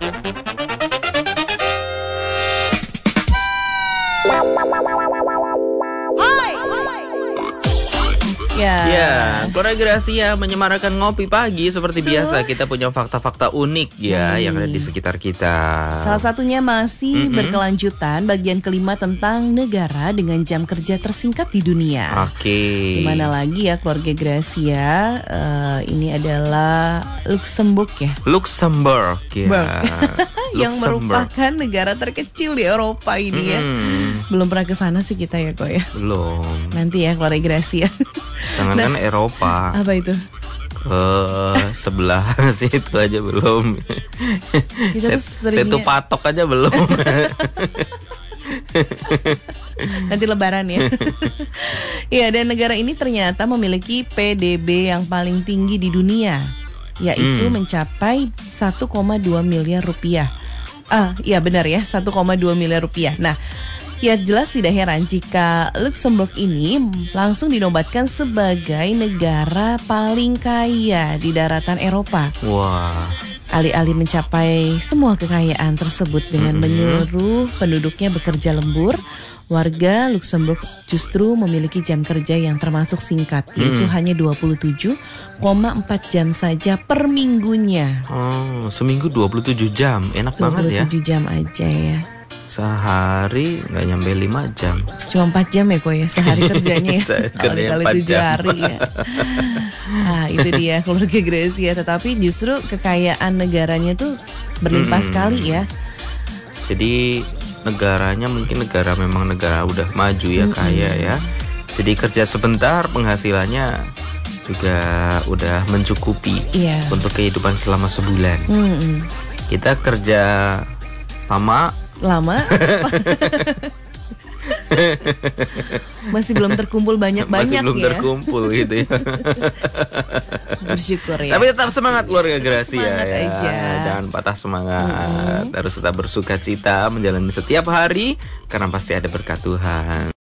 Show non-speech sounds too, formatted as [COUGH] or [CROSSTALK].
Música Ya. Ya, Korea Gracia menyemarakan ngopi pagi seperti biasa. Kita punya fakta-fakta unik ya yang ada di sekitar kita. Salah satunya masih Mm-mm. berkelanjutan bagian kelima tentang negara dengan jam kerja tersingkat di dunia. Oke. Gimana lagi ya keluarga Gracia? Eh, ini adalah Luxembourg ya. Luxembourg ya. [LAUGHS] Yang merupakan negara terkecil di Eropa ini ya. Hmm, Belum pernah ke sana sih kita ya kok ya. belum. Nanti ya keluarga Gracia. Jangankan Eropa Apa itu? ke sebelah [LAUGHS] situ aja belum. Kita Set- seringnya- Setu patok aja belum. [LAUGHS] Nanti lebaran ya. [LAUGHS] Iya, dan negara ini ternyata memiliki PDB yang paling tinggi di dunia, yaitu Hmm. mencapai 1,2 miliar rupiah. Ah, iya benar ya, 1,2 miliar rupiah. Nah, ya jelas tidak heran jika Luxembourg ini langsung dinobatkan sebagai negara paling kaya di daratan Eropa. Wah. Alih-alih mencapai semua kekayaan tersebut dengan menyeluruh penduduknya bekerja lembur, warga Luxembourg justru memiliki jam kerja yang termasuk singkat, yaitu Mhm. hanya 27,4 jam saja per minggunya. Oh, seminggu 27 jam. Enak banget ya. 27 jam aja ya. Sehari nggak nyampe 5 jam. Cuma 4 jam ya kok ya sehari [LAUGHS] kerjanya ya. Kalau kerjanya dikali 4 7 jam. hari ya. Nah, itu dia keluarga Gracia, tetapi justru kekayaan negaranya tuh berlimpah Mm-mm. sekali ya. Jadi negaranya mungkin negara memang negara udah maju ya kaya ya. Jadi kerja sebentar penghasilannya juga udah mencukupi Iya. untuk kehidupan selama sebulan. Mm-mm. Kita kerja lama lama [LAUGHS] masih belum terkumpul banyak-banyak masih belum ya terkumpul gitu ya. [LAUGHS] bersyukur ya Tapi tetap semangat keluarga Gracia Semangat ya. aja. Jangan patah semangat. Harus tetap bersuka cita menjalani setiap hari karena pasti ada berkat Tuhan.